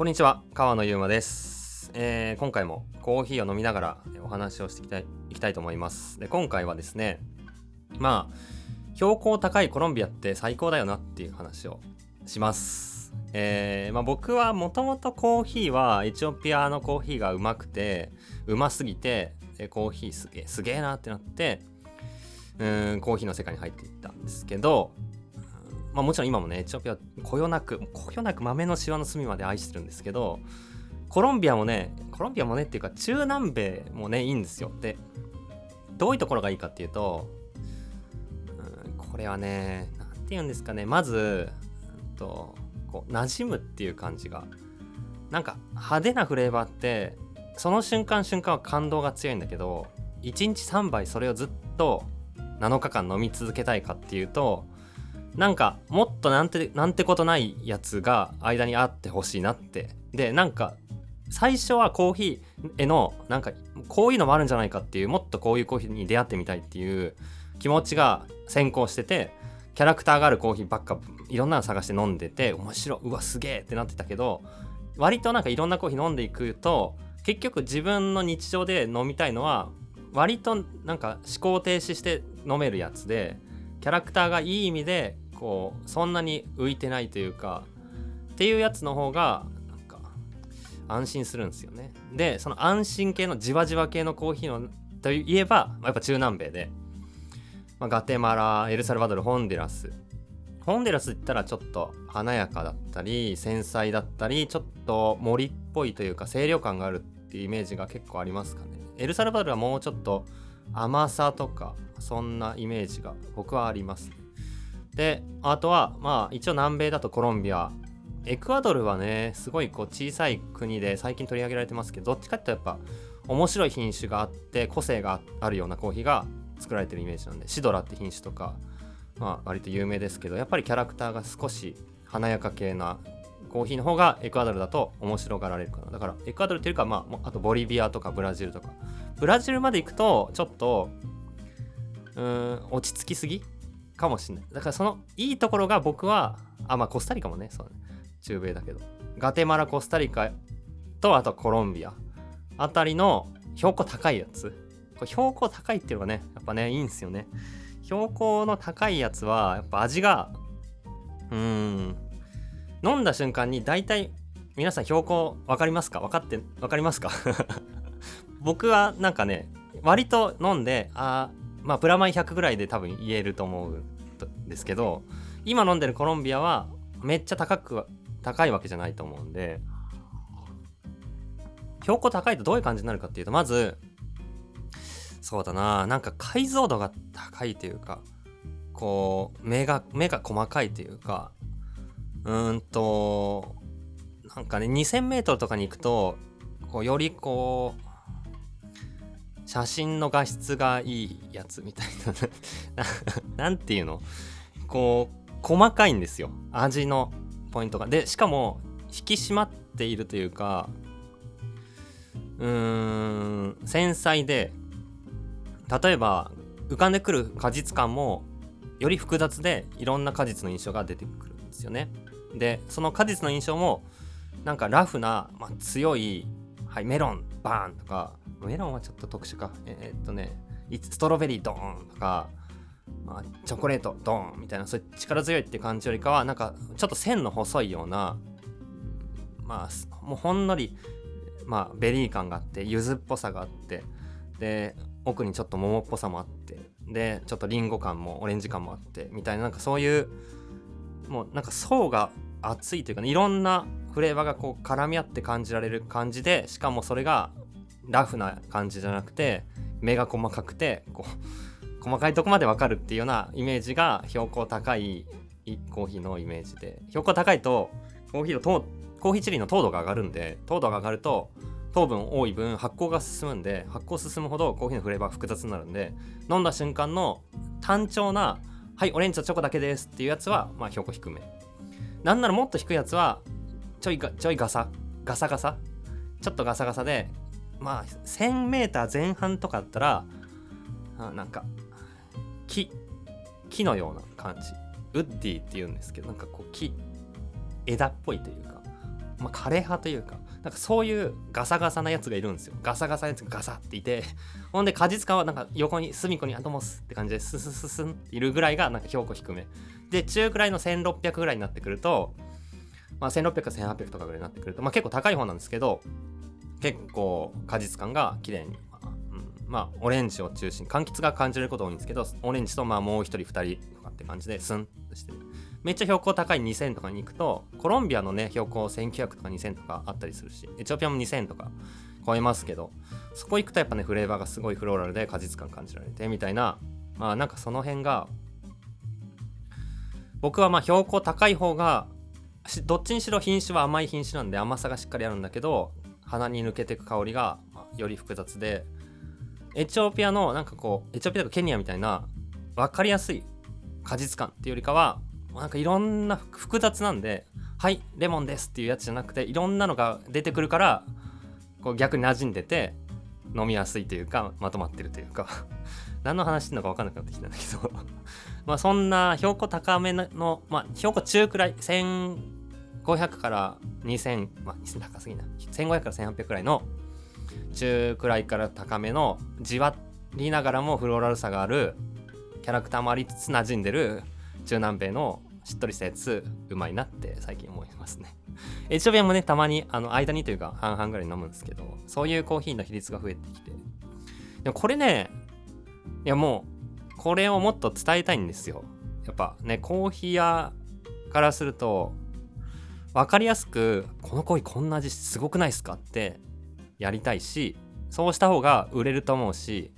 こんにちは川野ゆうまです、えー今回もコーヒーを飲みながらお話をしていきたいいきたいと思います。で今回はですねまあ標高高いコロンビアって最高だよなっていう話をします。えーまあ、僕はもともとコーヒーはエチオピアのコーヒーがうまくてうますぎてコーヒーすげえすげえなってなってうーんコーヒーの世界に入っていったんですけどまあもちろん今もねエチオピアこよなくこよなく豆のシワの隅まで愛してるんですけどコロンビアもねコロンビアもねっていうか中南米もねいいんですよ。でどういうところがいいかっていうとうんこれはね何て言うんですかね。まずうんとこう馴染むっていう感じが。なんか派手なフレーバーってその瞬間瞬間は感動が強いんだけど1日3杯それをずっと7日間飲み続けたいかっていうとなんかもっとなんてなんてことないやつが間にあってほしいなって。でなんか最初はコーヒーへのなんかこういうのもあるんじゃないかっていうもっとこういうコーヒーに出会ってみたいっていう気持ちが先行しててキャラクターがあるコーヒーばっかいろんなの探して飲んでて面白うわすげえってなってたけど割となんかいろんなコーヒー飲んでいくと結局自分の日常で飲みたいのは割となんか思考停止して飲めるやつでキャラクターがいい意味でこうそんなに浮いてないというかっていうやつの方がなんか安心するんですよね。でその安心系のじわじわ系のコーヒーのといえばやっぱ中南米で、まあ、ガテマラエルサルバドルホンデラス。ホンデラスって言ったらちょっと華やかだったり繊細だったりちょっと森っぽいというか清涼感があるっていうイメージが結構ありますかね。エルサルバドルはもうちょっと甘さとかそんなイメージが僕はあります。であとはまあ一応南米だとコロンビア。エクアドルはねすごいこう小さい国で最近取り上げられてますけどどっちかっていうとやっぱ面白い品種があって個性があるようなコーヒーが作られてるイメージなんでシドラって品種とかまあ割と有名ですけどやっぱりキャラクターが少し華やか系なコーヒーの方がエクアドルだと面白がられるかな。だからエクアドルっていうかまああとボリビアとかブラジルとか。ブラジルまで行くとちょっとうん落ち着きすぎ？かもしれない。だからそのいいところが僕はあまあコスタリカもねそうね。中米だけど。ガテマラコスタリカとあとコロンビア。あたりの標高高いやつ。これ標高高いっていうのがねやっぱねいいんですよね。標高の高いやつはやっぱ味がうーん。飲んだ瞬間に大体皆さん標高分かりますか？分かって分かりますか？僕はなんかね割と飲んであーまあプラマイ100ぐらいで多分言えると思うんですけど今飲んでるコロンビアはめっちゃ高く高いわけじゃないと思うんで標高高いとどういう感じになるかっていうとまずそうだななんか解像度が高いというかこう目が目が細かいというかうんとなんかね 2000m とかに行くとこうよりこう写真の画質がいいやつみたいな なんていうの？こう細かいんですよ。味のポイントが。でしかも引き締まっているというかうーん繊細で例えば浮かんでくる果実感もより複雑でいろんな果実の印象が出てくるんですよね。でその果実の印象もなんかラフな、まあ、強い、はい、メロンバーンとかメロンはちょっと特殊か。えーっとねストロベリードーンとか、まあ、チョコレートドーンみたいなそういう力強いって感じよりかはなんかちょっと線の細いようなまあもうほんのり、まあ、ベリー感があって柚子っぽさがあってで奥にちょっと桃っぽさもあってでちょっとリンゴ感もオレンジ感もあってみたいななんかそういうもうなんか層が厚いというか、ね、いろんなフレーバーがこう絡み合って感じられる感じでしかもそれがラフな感じじゃなくて目が細かくてこう 細かいとこまでわかるっていうようなイメージが標高高いコーヒーのイメージで。標高高いとコーヒーの糖コーヒーチリの糖度が上がるんで糖度が上がると糖分多い分発酵が進むんで発酵進むほどコーヒーのフレーバー複雑になるんで飲んだ瞬間の単調な「はいオレンジとチョコだけです」っていうやつはまあ標高低め。なんならもっと低いやつはちょいがちょいガサ。ガサガサ。ちょっとガサガサでまあ 1000m 前半とかだったらあなんか木木のような感じ。ウッディって言うんですけどなんかこう木枝っぽいというか。まあ、枯れ葉というかなんかそういうガサガサなやつがいるんですよ。ガサガサなやつがガサっていて ほんで果実感はなんか横に隅っこにアトモスって感じでススススンっているぐらいがなんか標高低め。で中くらいの1600ぐらいになってくるとまあ、1600か1800とかぐらいになってくると、まあ、結構高い方なんですけど結構果実感が綺麗に、まあ、オレンジを中心柑橘が感じること多いんですけどオレンジとまあもう1人2人とかって感じでスンとしてる。めっちゃ標高高い2000とかに行くとコロンビアのね標高1900とか2000とかあったりするしエチオピアも2000とか超えますけどそこ行くとやっぱねフレーバーがすごいフローラルで果実感感じられてみたいなまあなんかその辺が僕はまあ標高高い方がどっちにしろ品種は甘い品種なんで甘さがしっかりあるんだけど鼻に抜けていく香りがより複雑でエチオピアのなんかこうエチオピアとかケニアみたいな分かりやすい果実感っていうよりかはなんかいろんな複雑なんで「はいレモンです」っていうやつじゃなくていろんなのが出てくるからこう逆に馴染んでて飲みやすいというかまとまってるというか。何の話してんのか分かんなくなってきたんだけど。まあそんな標高高めの、まあ、標高中くらい1500から2000まあ2000高すぎな。1500から1800くらいの中くらいから高めのじわりながらもフローラルさがあるキャラクターもありつつ馴染んでる中南米のしっとりしたやつうまいなって最近思いますね。エチオピアもねたまにあの間にというか半々ぐらい飲むんですけどそういうコーヒーの比率が増えてきて。でもこれねいやもうこれをもっと伝えたいんですよ。やっぱねコーヒー屋からすると分かりやすくこのコーヒーこんな味すごくないですかってやりたいしそうした方が売れると思うし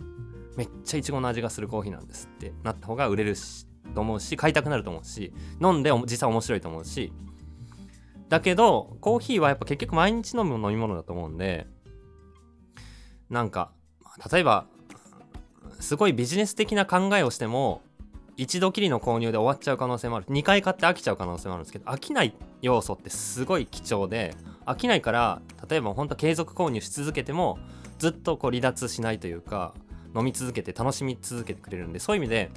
めっちゃいちごの味がするコーヒーなんですってなった方が売れるしと思うし買いたくなると思うし飲んで実際面白いと思うし。だけどコーヒーはやっぱ結局毎日飲む飲み物だと思うんでなんか例えばすごいビジネス的な考えをしても一度きりの購入で終わっちゃう可能性もある。2回買って飽きちゃう可能性もあるんですけど飽きない要素ってすごい貴重で飽きないから例えば本当継続購入し続けてもずっとこう離脱しないというか飲み続けて楽しみ続けてくれるんでそういう意味で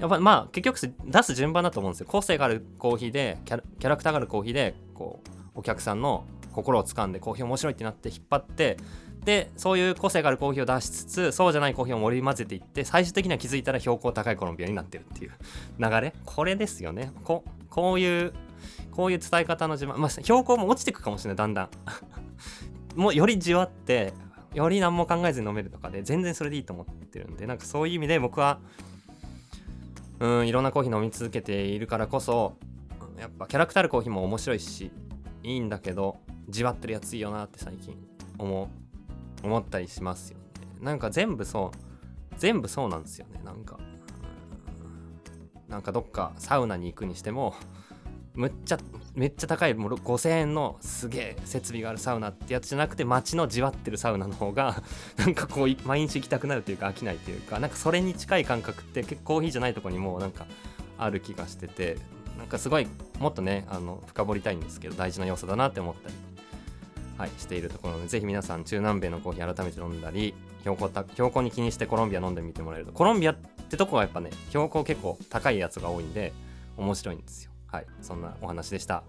やっぱまあ結局出す順番だと思うんですよ。個性があるコーヒーでキャラクターがあるコーヒーでこうお客さんの心を掴んでコーヒー面白いってなって引っ張ってでそういう個性があるコーヒーを出しつつそうじゃないコーヒーを盛り混ぜていって最終的には気づいたら標高高いコロンビアになってるっていう流れ。これですよね。ここういうこういう伝え方の自慢。まあ標高も落ちてくかもしれないだんだん。もうよりじわってより何も考えずに飲めるとかで全然それでいいと思ってるんでなんかそういう意味で僕はうんいろんなコーヒー飲み続けているからこそやっぱキャラクターあるコーヒーも面白いしいいんだけどじわってるやついいよなって最近思思ったりしますよね。なんか全部そう全部そうなんですよね。なんかなんかどっかサウナに行くにしてもむっちゃめっちゃ高いもう5000円のすげえ設備があるサウナってやつじゃなくて街のじわってるサウナの方が なんかこう毎日行きたくなるというか飽きないというかなんかそれに近い感覚って結構コーヒーじゃないとこにもなんかある気がしててなんかすごいもっとねあの深掘りたいんですけど大事な要素だなって思ったり、はい、しているところでぜひ皆さん中南米のコーヒー改めて飲んだり標高た標高に気にしてコロンビア飲んでみてもらえると。コロンビアってとこはやっぱね標高結構高いやつが多いんで面白いんですよ。はいそんなお話でした。